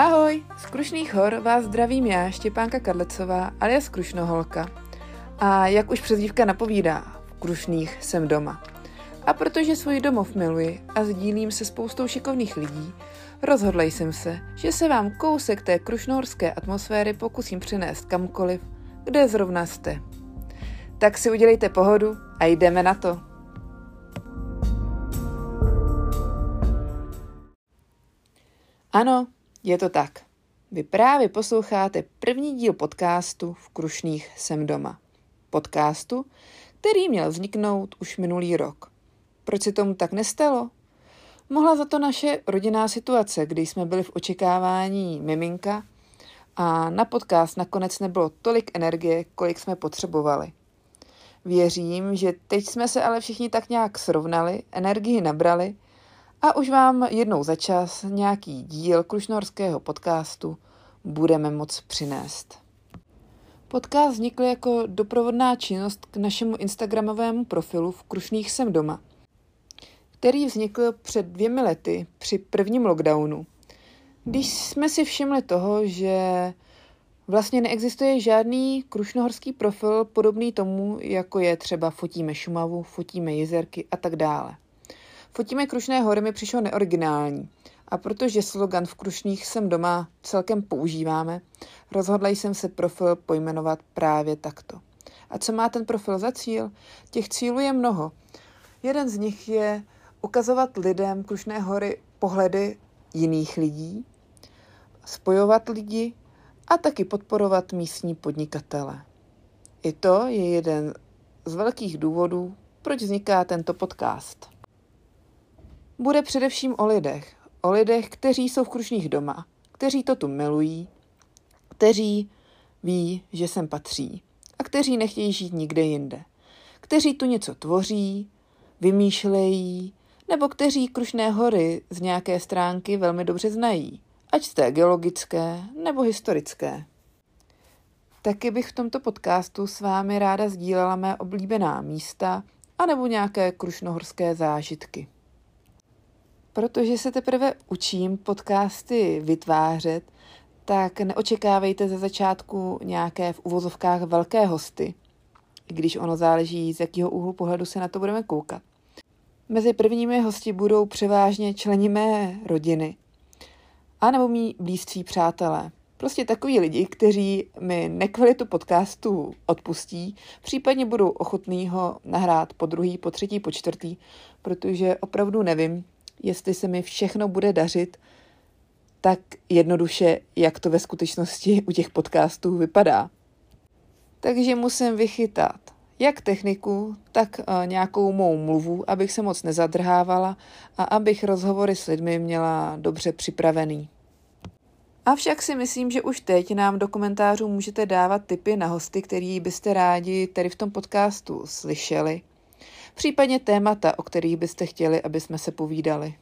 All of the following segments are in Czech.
Ahoj, z Krušných hor vás zdravím já, Štěpánka Kadlecová, alias Krušnoholka. A jak už přezdívka napovídá, v Krušných jsem doma. A protože svůj domov miluji a sdílím se spoustou šikovných lidí, rozhodla jsem se, že se vám kousek té krušnohorské atmosféry pokusím přinést kamkoliv, kde zrovna jste. Tak si udělejte pohodu a jdeme na to. Ano, je to tak. Vy právě posloucháte první díl podcastu V Krušných jsem doma. Podcastu, který měl vzniknout už minulý rok. Proč se tomu tak nestalo? Mohla za to naše rodinná situace, kdy jsme byli v očekávání miminka a na podcast nakonec nebylo tolik energie, kolik jsme potřebovali. Věřím, že teď jsme se ale všichni tak nějak srovnali, energii nabrali a už vám jednou za čas nějaký díl krušnorského podcastu budeme moc přinést. Podcast vznikl jako doprovodná činnost k našemu instagramovému profilu v Krušných jsem doma, který vznikl před dvěmi lety při prvním lockdownu. Když jsme si všimli toho, že vlastně neexistuje žádný krušnohorský profil podobný tomu, jako je třeba fotíme Šumavu, fotíme jezerky a tak dále. Fotíme Krušné hory mi přišel neoriginální. A protože slogan v Krušných jsem doma celkem používáme, rozhodla jsem se profil pojmenovat právě takto. A co má ten profil za cíl? Těch cílů je mnoho. Jeden z nich je ukazovat lidem Krušné hory pohledy jiných lidí, spojovat lidi a taky podporovat místní podnikatele. I to je jeden z velkých důvodů, proč vzniká tento podcast bude především o lidech. O lidech, kteří jsou v Krušných doma, kteří to tu milují, kteří ví, že sem patří a kteří nechtějí žít nikde jinde. Kteří tu něco tvoří, vymýšlejí, nebo kteří Krušné hory z nějaké stránky velmi dobře znají, ať z té geologické nebo historické. Taky bych v tomto podcastu s vámi ráda sdílela mé oblíbená místa anebo nějaké krušnohorské zážitky protože se teprve učím podcasty vytvářet, tak neočekávejte ze začátku nějaké v uvozovkách velké hosty, i když ono záleží, z jakého úhlu pohledu se na to budeme koukat. Mezi prvními hosti budou převážně členi mé rodiny, a nebo mý blízcí přátelé. Prostě takový lidi, kteří mi nekvalitu podcastu odpustí, případně budou ochotní ho nahrát po druhý, po třetí, po čtvrtý, protože opravdu nevím, jestli se mi všechno bude dařit tak jednoduše, jak to ve skutečnosti u těch podcastů vypadá. Takže musím vychytat jak techniku, tak uh, nějakou mou mluvu, abych se moc nezadrhávala a abych rozhovory s lidmi měla dobře připravený. Avšak si myslím, že už teď nám do komentářů můžete dávat tipy na hosty, který byste rádi tady v tom podcastu slyšeli případně témata, o kterých byste chtěli, aby jsme se povídali.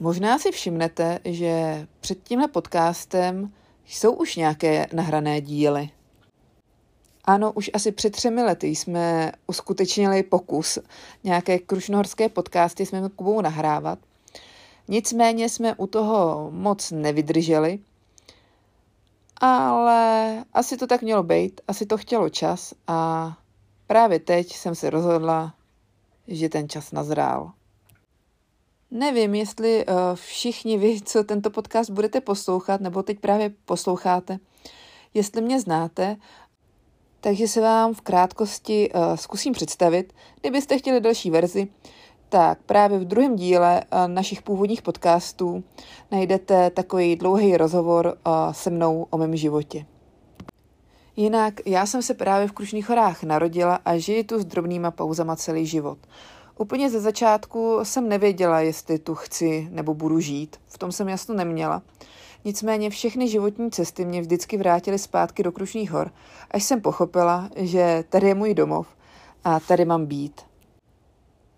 Možná si všimnete, že před tímhle podcastem jsou už nějaké nahrané díly. Ano, už asi před třemi lety jsme uskutečnili pokus nějaké krušnohorské podcasty jsme Kubou nahrávat. Nicméně jsme u toho moc nevydrželi, ale asi to tak mělo být, asi to chtělo čas a Právě teď jsem se rozhodla, že ten čas nazrál. Nevím, jestli uh, všichni vy, co tento podcast budete poslouchat, nebo teď právě posloucháte, jestli mě znáte, takže se vám v krátkosti uh, zkusím představit. Kdybyste chtěli další verzi, tak právě v druhém díle uh, našich původních podcastů najdete takový dlouhý rozhovor se mnou o mém životě. Jinak já jsem se právě v Krušných horách narodila a žiji tu s drobnýma pauzama celý život. Úplně ze začátku jsem nevěděla, jestli tu chci nebo budu žít. V tom jsem jasno neměla. Nicméně všechny životní cesty mě vždycky vrátily zpátky do Krušných hor, až jsem pochopila, že tady je můj domov a tady mám být.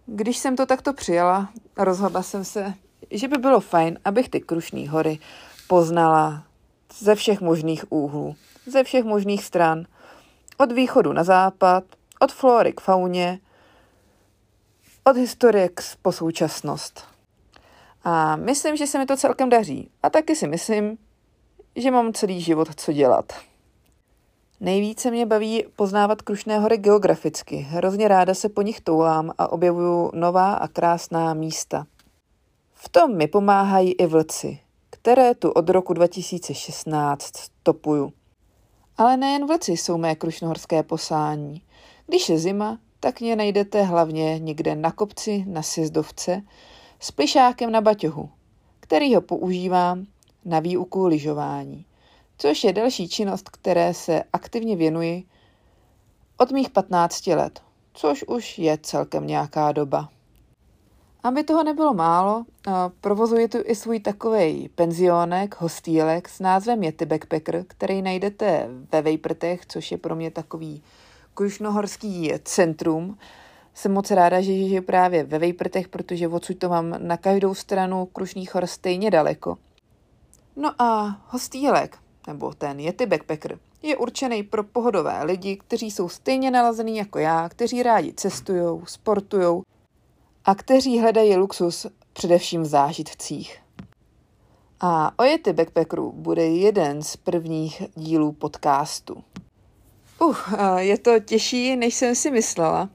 Když jsem to takto přijala, rozhodla jsem se, že by bylo fajn, abych ty Krušní hory poznala ze všech možných úhlů ze všech možných stran. Od východu na západ, od flory k fauně, od historie k po současnost. A myslím, že se mi to celkem daří. A taky si myslím, že mám celý život co dělat. Nejvíce mě baví poznávat Krušné hory geograficky. Hrozně ráda se po nich toulám a objevuju nová a krásná místa. V tom mi pomáhají i vlci, které tu od roku 2016 topuju. Ale nejen vlci jsou mé krušnohorské posání. Když je zima, tak mě najdete hlavně někde na kopci na sjezdovce s plišákem na baťohu, který ho používám na výuku lyžování, což je další činnost, které se aktivně věnuji od mých 15 let, což už je celkem nějaká doba. Aby toho nebylo málo, provozuji tu i svůj takový penzionek, hostýlek s názvem Yeti Backpacker, který najdete ve Vejprtech, což je pro mě takový krušnohorský centrum. Jsem moc ráda, že žiju právě ve Vejprtech, protože odsud to mám na každou stranu Krušných hor stejně daleko. No a hostýlek, nebo ten Yeti Backpacker, je určený pro pohodové lidi, kteří jsou stejně nalazený jako já, kteří rádi cestují, sportují a kteří hledají luxus především v zážitcích. A o Yeti Backpackeru bude jeden z prvních dílů podcastu. Uh, je to těžší, než jsem si myslela.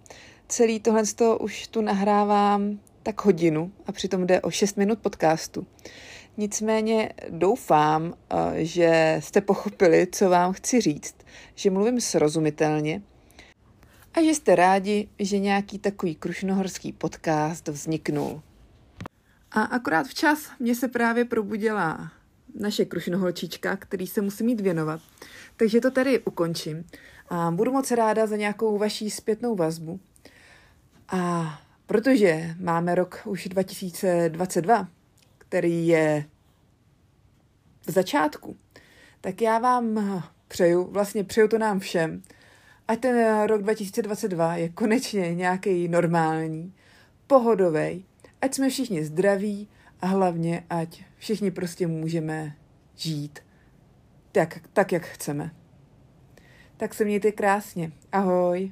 Celý tohle už tu nahrávám tak hodinu a přitom jde o 6 minut podcastu. Nicméně doufám, že jste pochopili, co vám chci říct, že mluvím srozumitelně a že jste rádi, že nějaký takový krušnohorský podcast vzniknul. A akorát včas mě se právě probudila naše krušnoholčička, který se musí mít věnovat. Takže to tady ukončím. A budu moc ráda za nějakou vaší zpětnou vazbu. A protože máme rok už 2022, který je v začátku, tak já vám přeju, vlastně přeju to nám všem, ať ten rok 2022 je konečně nějaký normální, pohodový, ať jsme všichni zdraví a hlavně, ať všichni prostě můžeme žít tak, tak jak chceme. Tak se mějte krásně. Ahoj.